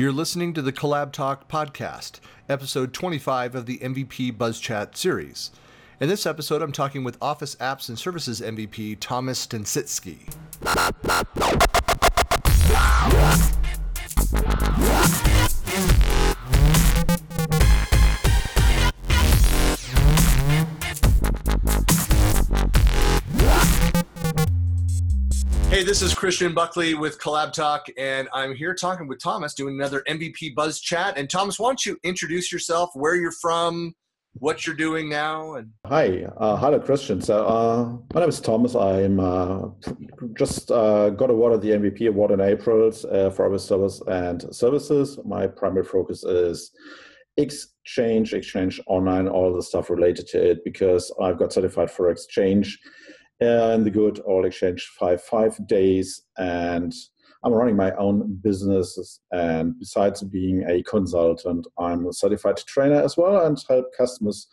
You're listening to the CollabTalk podcast, episode 25 of the MVP Buzz Chat series. In this episode, I'm talking with Office Apps and Services MVP Thomas Stensitzki. This is Christian Buckley with CollabTalk, and I'm here talking with Thomas, doing another MVP Buzz Chat. And Thomas, why don't you introduce yourself, where you're from, what you're doing now? And hi, uh, hello, Christian. So uh, my name is Thomas. I'm uh, just uh, got awarded the MVP award in April uh, for our service and services. My primary focus is Exchange, Exchange Online, all the stuff related to it, because I've got certified for Exchange and the good all exchange five five days. And i'm running my own businesses. And besides being a consultant i'm a certified trainer as well and help customers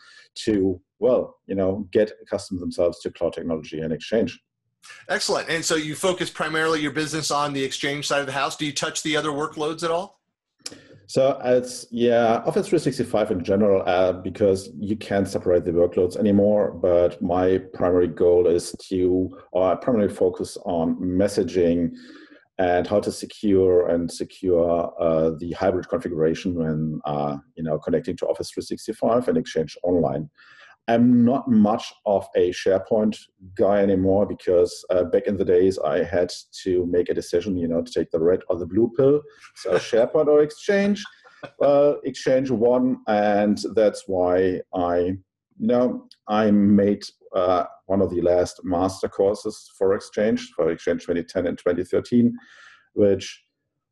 to well you know get accustomed themselves to cloud technology and exchange. Excellent. And so you focus primarily your business on the exchange side of the house. Do you touch the other workloads at all so it's yeah, Office 365 in general, uh, because you can't separate the workloads anymore. But my primary goal is to, I primarily focus on messaging and how to secure and secure uh, the hybrid configuration when uh, you know connecting to Office 365 and Exchange Online. I'm not much of a SharePoint guy anymore because uh, back in the days I had to make a decision, you know, to take the red or the blue pill. So SharePoint or Exchange. Well, Exchange won, and that's why I, you know, I made uh, one of the last master courses for Exchange for Exchange 2010 and 2013, which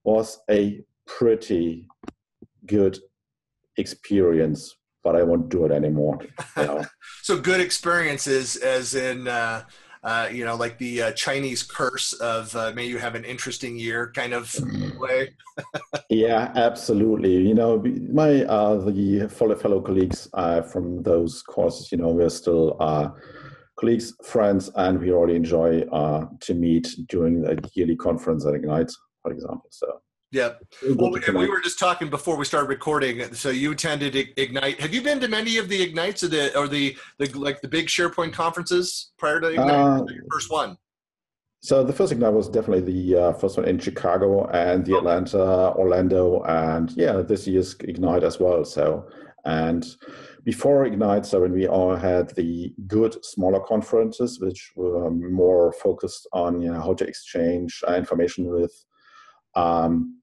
was a pretty good experience but I won't do it anymore. You know? so good experiences, as in, uh, uh, you know, like the uh, Chinese curse of uh, "May you have an interesting year" kind of way. yeah, absolutely. You know, my uh, the fellow fellow colleagues uh, from those courses, you know, we're still colleagues, friends, and we really enjoy to meet during the yearly conference at Ignite, for example. So yeah. Well, and we were just talking before we started recording. So you attended Ignite. Have you been to many of the Ignites or the or the, the like the big SharePoint conferences prior to Ignite? Uh, your first one. So the first Ignite was definitely the uh, first one in Chicago and the Atlanta, Orlando, and yeah, this year's Ignite as well. So and before Ignite, so when we all had the good smaller conferences, which were more focused on you know how to exchange information with um,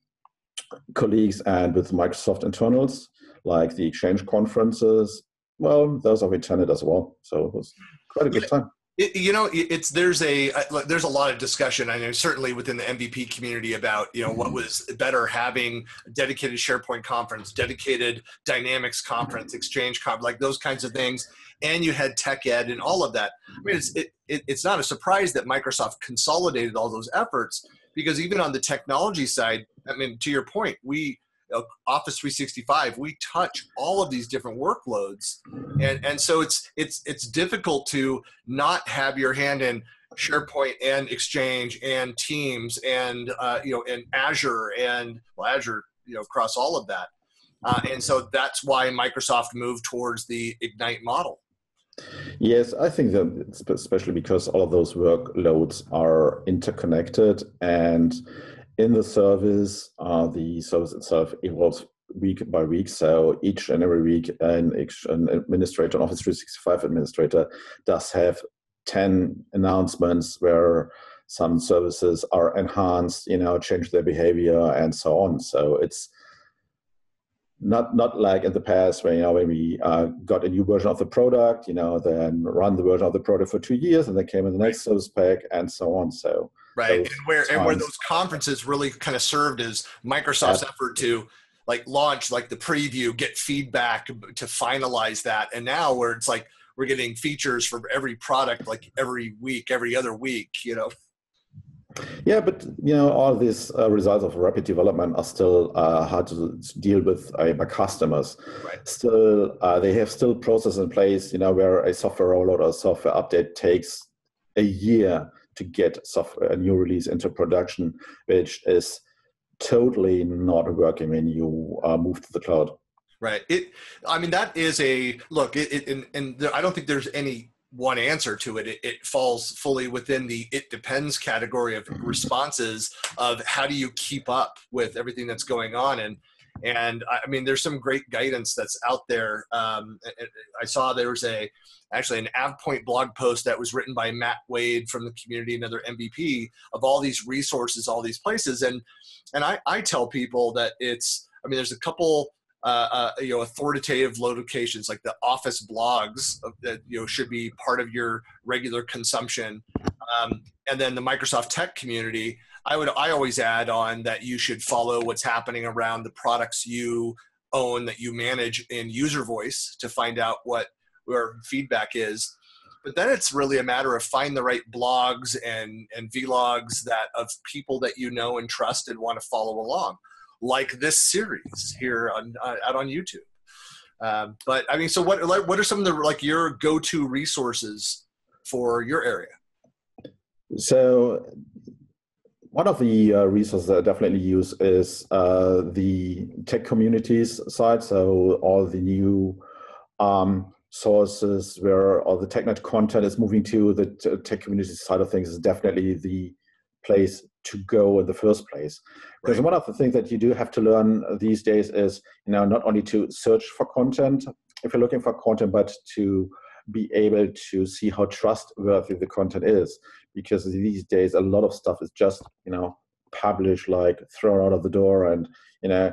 colleagues and with Microsoft internals, like the Exchange conferences. Well, those I've attended as well, so it was quite a good time. It, you know, it's there's a there's a lot of discussion. I know certainly within the MVP community about you know what mm-hmm. was better having a dedicated SharePoint conference, dedicated Dynamics conference, Exchange conference, like those kinds of things, and you had Tech Ed and all of that. I mean, it's it, it, it's not a surprise that Microsoft consolidated all those efforts because even on the technology side, I mean, to your point, we uh, Office 365, we touch all of these different workloads, and and so it's it's it's difficult to not have your hand in SharePoint and Exchange and Teams and uh, you know and Azure and well Azure you know across all of that, uh, and so that's why Microsoft moved towards the Ignite model. Yes, I think that especially because all of those workloads are interconnected and in the service, uh, the service itself evolves week by week. So each and every week, an, an administrator, an Office 365 administrator, does have 10 announcements where some services are enhanced, you know, change their behavior and so on. So it's not not like in the past where you know when we uh, got a new version of the product, you know, then run the version of the product for two years, and then came in the next service pack, and so on. So right, and where and where those conferences really kind of served as Microsoft's effort to like launch like the preview, get feedback to finalize that, and now where it's like we're getting features for every product like every week, every other week, you know. Yeah, but you know, all these uh, results of rapid development are still uh, hard to deal with uh, by customers. Right. Still, uh, they have still processes in place. You know, where a software rollout or software update takes a year to get software a new release into production, which is totally not working when you uh, move to the cloud. Right. It. I mean, that is a look. It, it and, and there, I don't think there's any one answer to it. it. It falls fully within the it depends category of mm-hmm. responses of how do you keep up with everything that's going on and and I mean, there's some great guidance that's out there. Um, I saw there was a actually an AvePoint blog post that was written by Matt Wade from the community, another MVP of all these resources, all these places. And and I, I tell people that it's I mean, there's a couple uh, uh, you know authoritative locations like the office blogs that you know should be part of your regular consumption um, and then the microsoft tech community I would I always add on that you should follow what's happening around the products you own that you manage in user voice to find out what where feedback is. But then it's really a matter of find the right blogs and and vlogs that of people that you know and trust and want to follow along, like this series here on uh, out on YouTube. Um, but I mean, so what like what are some of the like your go to resources for your area? So one of the uh, resources that I definitely use is uh, the tech communities side. So all the new um, sources where all the TechNet content is moving to, the tech community side of things is definitely the place to go in the first place. Because right. one of the things that you do have to learn these days is, you know, not only to search for content if you're looking for content, but to be able to see how trustworthy the content is because these days a lot of stuff is just you know published like thrown out of the door and you know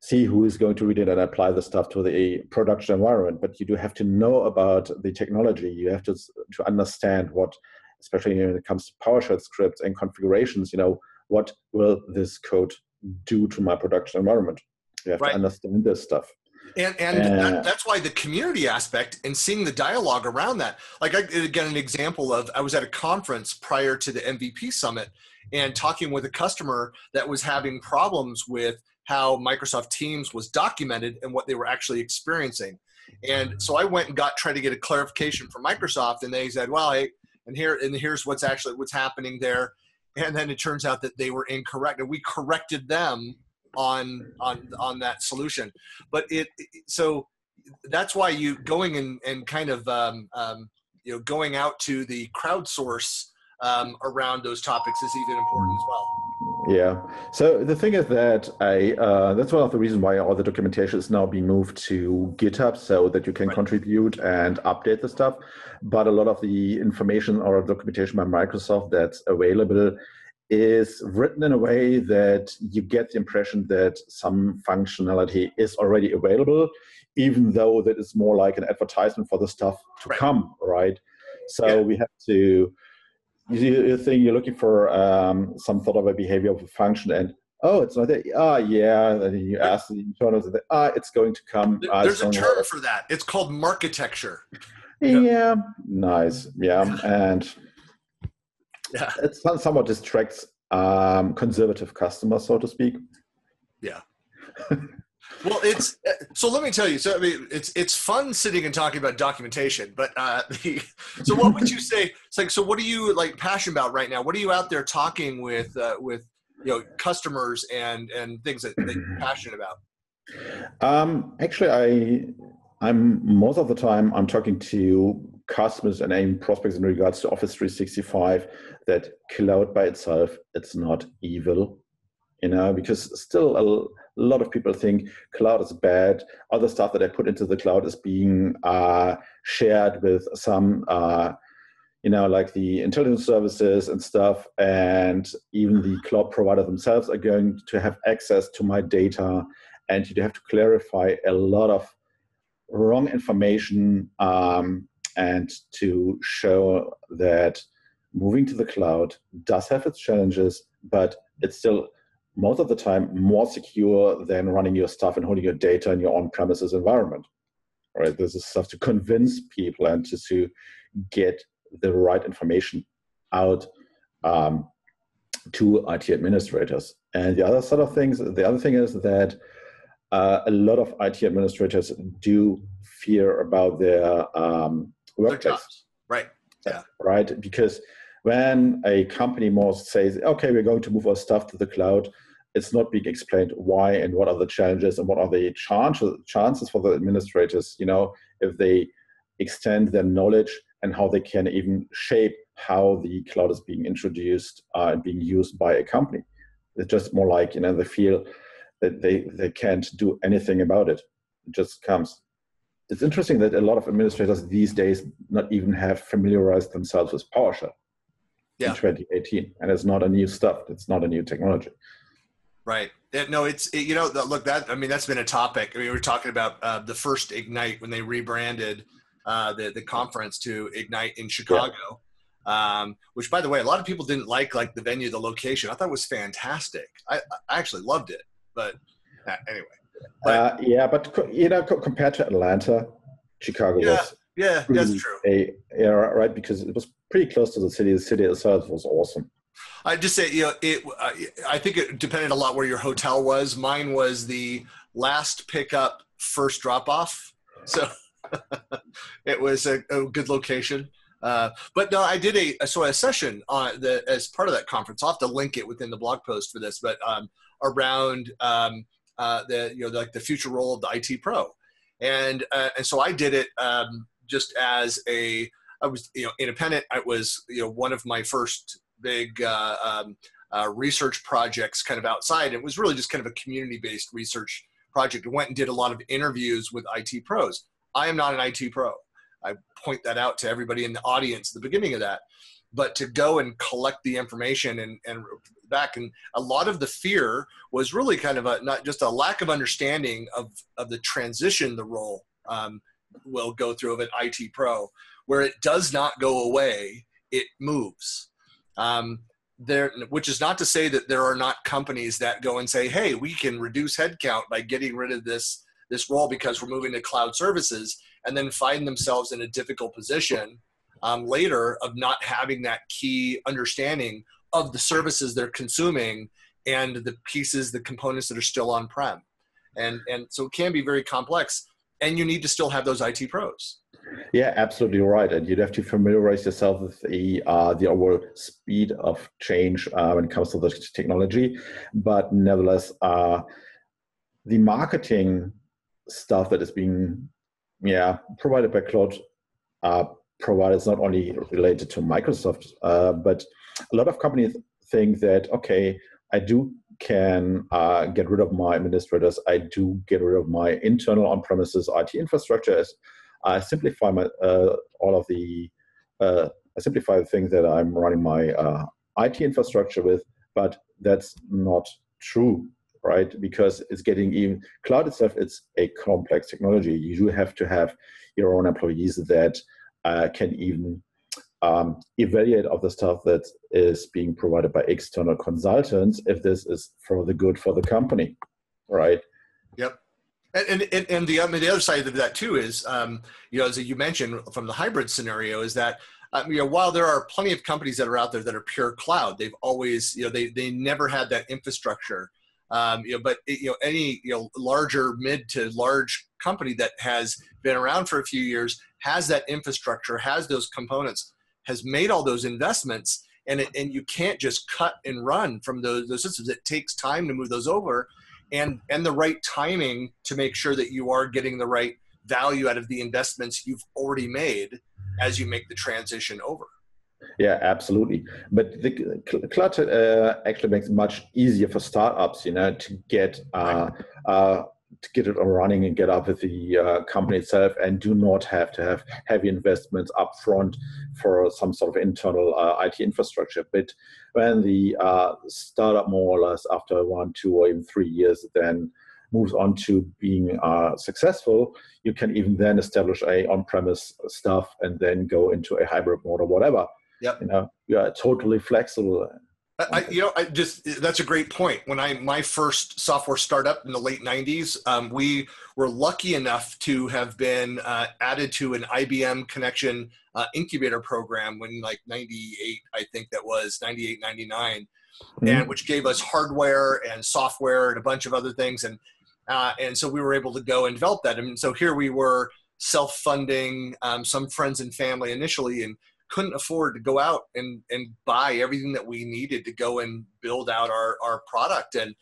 see who is going to read it and apply the stuff to the production environment. But you do have to know about the technology. You have to to understand what especially when it comes to PowerShell scripts and configurations you know what will this code do to my production environment? You have right. to understand this stuff and and that, that's why the community aspect and seeing the dialogue around that. Like i again an example of i was at a conference prior to the mvp summit and talking with a customer that was having problems with how microsoft teams was documented and what they were actually experiencing. And so i went and got tried to get a clarification from microsoft and they said well hey and here and here's what's actually what's happening there. And then it turns out that they were incorrect and we corrected them on on on that solution. But it so that's why you going and and kind of um, um, you know going out to the crowdsource um, around those topics is even important as well. Yeah. So the thing is that i uh, that's one of the reasons why all the documentation is now being moved to github so that you can right. contribute and update the stuff. But a lot of the information or documentation by microsoft that's available is written in a way that you get the impression that some functionality is already available, even though that is more like an advertisement for the stuff to right. come, right? So yeah. we have to, you think you're looking for um, some sort of a behavior of a function and oh, it's not there. Ah, yeah. And you ask the internals, ah, it's going to come. Ah, There's a term for that. It's called marketecture. Yeah. yeah. Nice. Yeah. And yeah. it somewhat distracts um, conservative customers, so to speak. Yeah. well, it's so. Let me tell you. So, I mean, it's it's fun sitting and talking about documentation. But uh, the, so, what would you say? It's like, so, what are you like passionate about right now? What are you out there talking with uh, with you know customers and and things that, that you're passionate about? Um, actually, I I'm most of the time I'm talking to customers and aim prospects in regards to Office 365 that cloud by itself it's not evil, you know, because still a lot of people think cloud is bad. Other stuff that I put into the cloud is being uh, shared with some, uh, you know, like the intelligence services and stuff, and even the cloud provider themselves are going to have access to my data, and you have to clarify a lot of wrong information um, and to show that moving to the cloud does have its challenges, but it's still most of the time more secure than running your stuff and holding your data in your on-premises environment. Right? This is stuff to convince people and to, to get the right information out um, to IT administrators. And the other sort of things, the other thing is that uh, a lot of IT administrators do fear about their um, workplace. Right. Yeah. Right. Because when a company more says, okay, we're going to move our stuff to the cloud, it's not being explained why and what are the challenges and what are the chances chances for the administrators you know if they extend their knowledge and how they can even shape how the cloud is being introduced uh, and being used by a company it's just more like you know they feel that they they can't do anything about it it just comes it's interesting that a lot of administrators these days not even have familiarized themselves with PowerShell yeah. in 2018, and it's not a new stuff. It's not a new technology. Right. no, it's it, you know look that I mean that's been a topic. I mean we were talking about uh, the first Ignite when they rebranded uh, the the conference to Ignite in Chicago. Yeah. Um, which by the way, a lot of people didn't like like the venue, the location. I thought was fantastic. I, I actually loved it, but uh, anyway. Uh, yeah, but you know, compared to Atlanta, Chicago yeah, was yeah, that's true. A, yeah, right, because it was pretty close to the city. The city itself was awesome. I just say, you know, it. I think it depended a lot where your hotel was. Mine was the last pickup, first drop off, so it was a, a good location. Uh, but no, I did a a session on the as part of that conference. I'll have to link it within the blog post for this, but um, around um, uh, the you know like the future role of the IT pro, and uh, and so I did it um, just as a I was you know independent. I was you know one of my first big uh, um, uh, research projects kind of outside. It was really just kind of a community based research project. I went and did a lot of interviews with IT pros. I am not an IT pro. I point that out to everybody in the audience at the beginning of that. But to go and collect the information and, and back and a lot of the fear was really kind of a not just a lack of understanding of of the transition the role um, will go through of an IT pro, where it does not go away, it moves. Um, there, which is not to say that there are not companies that go and say, "Hey, we can reduce headcount by getting rid of this this role because we're moving to cloud services," and then find themselves in a difficult position um, later of not having that key understanding of the services they're consuming and the pieces, the components that are still on prem. And, and so it can be very complex and you need to still have those IT pros. Yeah, absolutely right. And you'd have to familiarize yourself with the uh, the overall speed of change uh, when it comes to the technology. But nevertheless, uh, the marketing stuff that is being yeah provided by cloud uh, providers not only related to Microsoft, uh, but a lot of companies think that okay, I do can uh, get rid of my administrators. I do get rid of my internal on-premises IT infrastructure. I simplify my uh, all of the uh, I simplify the things that I'm running my uh, IT infrastructure with, but that's not true, right? Because it's getting even cloud itself. It's a complex technology. You do have to have your own employees that uh, can even um, evaluate of the stuff that is being provided by external consultants if this is for the good for the company, right? Yep. And, and, and the, um, the other side of that too is, um, you know, as you mentioned from the hybrid scenario is that, um, you know, while there are plenty of companies that are out there that are pure cloud, they've always, you know, they, they never had that infrastructure. Um, you know, but it, you know, any you know larger mid to large company that has been around for a few years has that infrastructure, has those components has made all those investments and it, and you can't just cut and run from those, those systems. It takes time to move those over, and and the right timing to make sure that you are getting the right value out of the investments you've already made as you make the transition over. Yeah, absolutely. But the cloud uh, actually makes it much easier for startups, you know, to get uh, uh, to get it on running and get up with the uh, company itself and do not have to have heavy investments up front for some sort of internal uh, IT infrastructure. But when the uh, startup more or less after one, two, or even three years then moves on to being uh, successful, you can even then establish a on-premise stuff and then go into a hybrid mode or whatever. Yep. You know, you are totally flexible I, you know, I just that's a great point. When I my first software startup in the late '90s, um, we were lucky enough to have been uh, added to an IBM Connection uh, incubator program when like '98, I think that was '98, '99, mm-hmm. and which gave us hardware and software and a bunch of other things, and uh, and so we were able to go and develop that. And so here we were self-funding um, some friends and family initially, and couldn't afford to go out and, and buy everything that we needed to go and build out our, our product. And,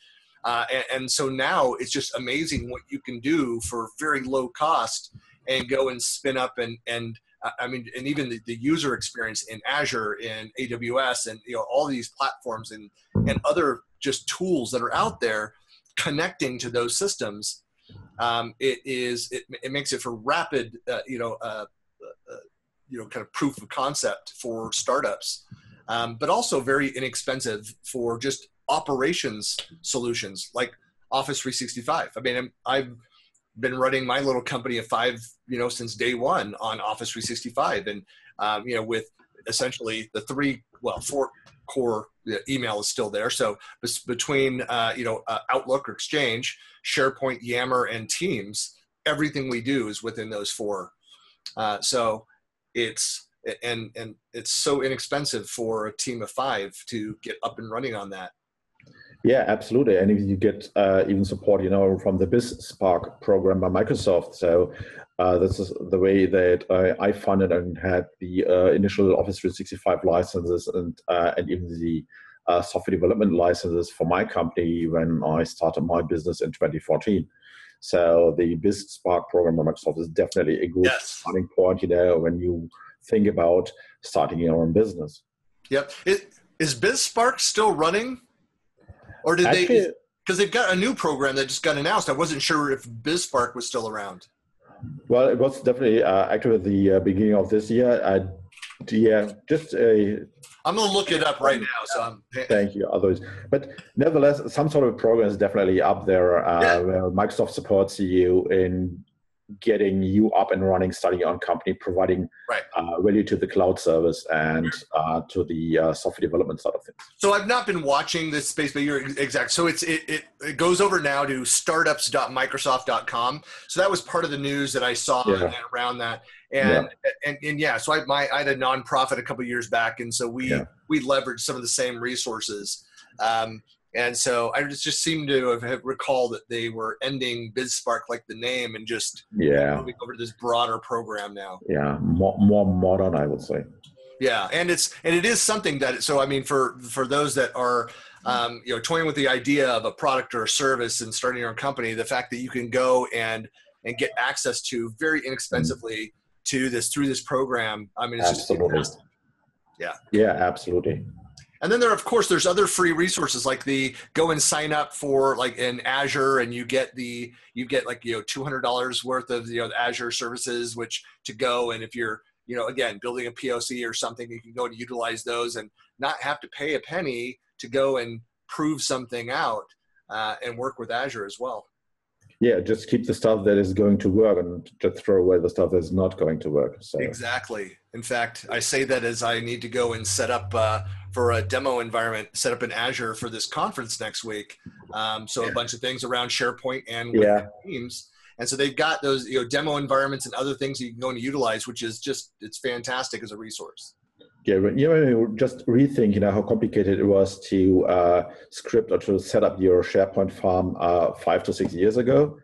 Uh, and, and, so now it's just amazing what you can do for very low cost and go and spin up and and uh, I mean, and even the, the user experience in Azure, in AWS, and you know all these platforms and and other just tools that are out there connecting to those systems. Um, it is it, it makes it for rapid, uh, you know, uh, you know, kind of proof of concept for startups, um, but also very inexpensive for just operations solutions like Office 365. I mean, i have been running my little company of five, you know, since day one on Office 365, and um, you know, with essentially the three, well, four core email is still there. So between uh, you know uh, Outlook or Exchange, SharePoint, Yammer, and Teams, everything we do is within those four. Uh, so it's and and it's so inexpensive for a team of five to get up and running on that. Yeah, absolutely. And if you get uh, even support, you know, from the BizSpark program by Microsoft. So uh, this is the way that I, I funded and had the uh, initial Office 365 licenses and uh, and even the uh, software development licenses for my company when I started my business in 2014. So the BizSpark program by Microsoft is definitely a good yes. starting point, you know, when you think about starting your own business. Yep. It, is BizSpark still running? Or did Actually, they? Because they've got a new program that just got announced. I wasn't sure if BizSpark was still around. Well, it was definitely uh, active at the uh, beginning of this year. I, yeah, just a. I'm gonna look it up right now. So I'm. Thank you. Others, but nevertheless, some sort of program is definitely up there uh, yeah. Microsoft supports you in getting you up and running, starting your own company, providing right. uh, value to the cloud service and uh, to the uh, software development side of things. So I've not been watching this space, but you're exact. So it's it, it, it goes over now to startups.microsoft.com. So that was part of the news that I saw yeah. around that. And, yeah. and and yeah, so I my I had a nonprofit a couple years back, and so we yeah. we leveraged some of the same resources. Um, and so I just, just seem to have recalled that they were ending BizSpark like the name and just yeah moving over to this broader program now. Yeah, more, more modern, I would say. Yeah, and it's and it is something that so I mean for for those that are um, you know toying with the idea of a product or a service and starting your own company, the fact that you can go and and get access to very inexpensively mm-hmm. to this through this program, I mean, it's absolutely. just yeah. Yeah, absolutely. And then there, of course, there's other free resources like the go and sign up for like in Azure, and you get the you get like you know two hundred dollars worth of you know Azure services, which to go and if you're you know again building a POC or something, you can go and utilize those and not have to pay a penny to go and prove something out uh, and work with Azure as well yeah just keep the stuff that is going to work and just throw away the stuff that's not going to work so. Exactly. In fact i say that as i need to go and set up uh, for a demo environment set up in azure for this conference next week. Um, so yeah. a bunch of things around sharepoint and yeah. teams. And so they've got those you know demo environments and other things you can go and utilize which is just it's fantastic as a resource yeah, you know, just rethink, you know, how complicated it was to uh, script or to set up your SharePoint farm uh, five to six years ago.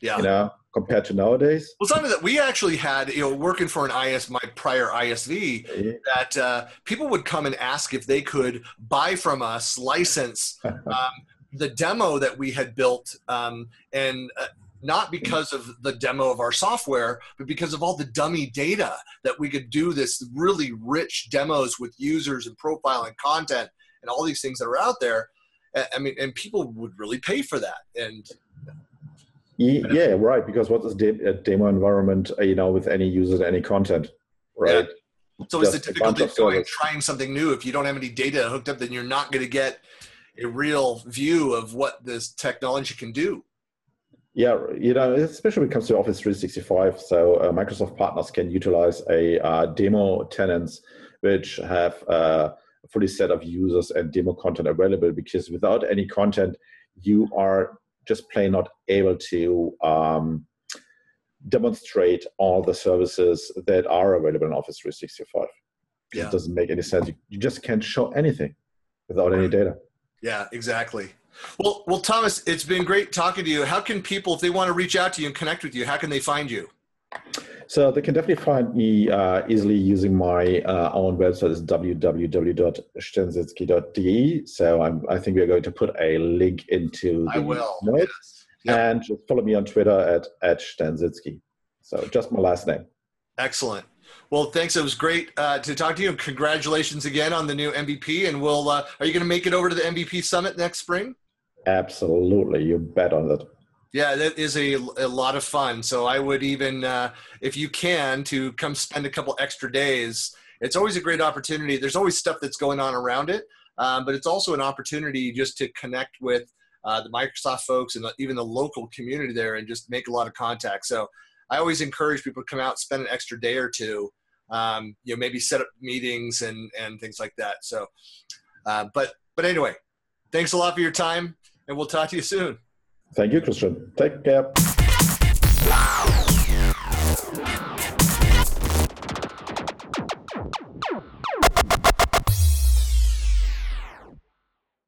Yeah. You know, compared to nowadays. Well, something that we actually had, you know, working for an IS, my prior ISV, yeah. that uh, people would come and ask if they could buy from us, license um, the demo that we had built, um, and uh, not because of the demo of our software, but because of all the dummy data that we could do this really rich demos with users and profile and content and all these things that are out there. I mean, and people would really pay for that. And yeah, right. Because what is a demo environment, uh, you know, with any users, any content, right? Yeah. So it's the difficulty of going, trying something new. If you don't have any data hooked up, then you're not going to get a real view of what this technology can do. Yeah, you know, especially when it comes to Office 365, so uh, Microsoft partners can utilize a uh, demo tenants which have uh, a fully set of users and demo content available. Because without any content, you are just plain not able to um, demonstrate all the services that are available in Office 365. Yeah. It doesn't make any sense. You, you just can't show anything without any data. Yeah, exactly. Well, well, Thomas, it's been great talking to you. How can people, if they want to reach out to you and connect with you, how can they find you? So they can definitely find me uh, easily using my uh, own website is www.stensitzki.de. So I'm, i think we're going to put a link into the I will. notes. Yes. Yep. And just follow me on Twitter at, at Stensitzki. So just my last name. Excellent. Well, thanks. It was great uh, to talk to you. Congratulations again on the new MVP. And we'll, uh, are you going to make it over to the MVP Summit next spring? Absolutely. You bet on that. Yeah, that is a, a lot of fun. So I would even, uh, if you can, to come spend a couple extra days. It's always a great opportunity. There's always stuff that's going on around it, um, but it's also an opportunity just to connect with uh, the Microsoft folks and the, even the local community there and just make a lot of contacts. So I always encourage people to come out, spend an extra day or two, um, you know, maybe set up meetings and, and things like that. So, uh, but, but anyway, thanks a lot for your time and we'll talk to you soon. Thank you, Christian. Take care.